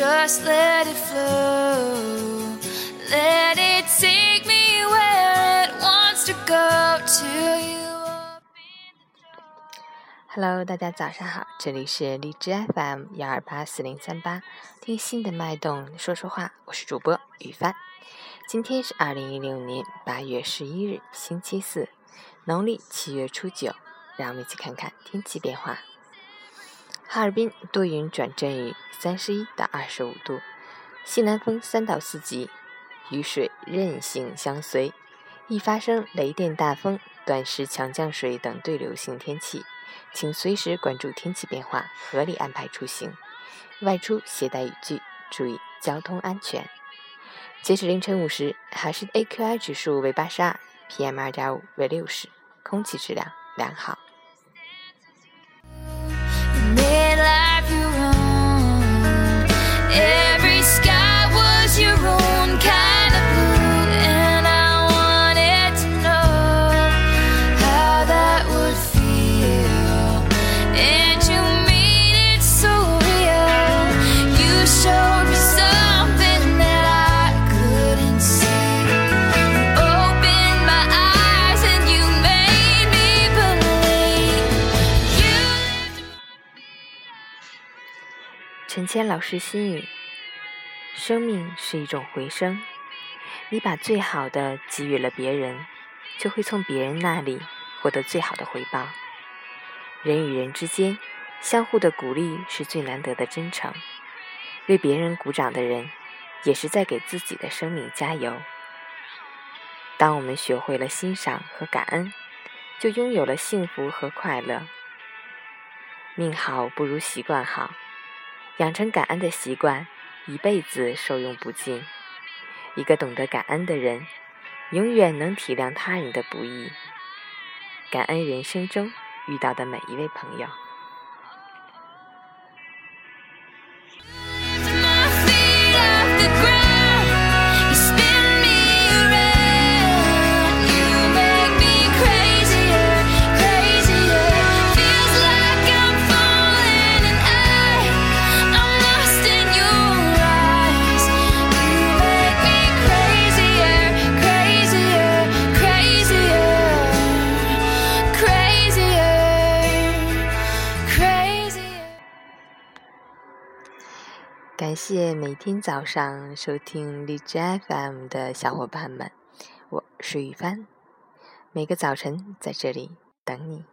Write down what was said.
Just let it flow. Let it take me where it wants to go to you. Hello，大家早上好，这里是荔枝 FM 幺二八四零三八，听心的脉动说说话，我是主播雨帆。今天是二零一六年八月十一日，星期四，农历七月初九。让我们一起看看天气变化。哈尔滨多云转阵雨，三十一到二十五度，西南风三到四级，雨水任性相随，易发生雷电、大风、短时强降水等对流性天气，请随时关注天气变化，合理安排出行，外出携带雨具，注意交通安全。截止凌晨五时，海市 AQI 指数为八十二，PM 二点五为六十，空气质量良好。陈谦老师心语：生命是一种回声，你把最好的给予了别人，就会从别人那里获得最好的回报。人与人之间，相互的鼓励是最难得的真诚。为别人鼓掌的人，也是在给自己的生命加油。当我们学会了欣赏和感恩，就拥有了幸福和快乐。命好不如习惯好。养成感恩的习惯，一辈子受用不尽。一个懂得感恩的人，永远能体谅他人的不易，感恩人生中遇到的每一位朋友。感谢每天早上收听荔枝 FM 的小伙伴们，我是雨帆，每个早晨在这里等你。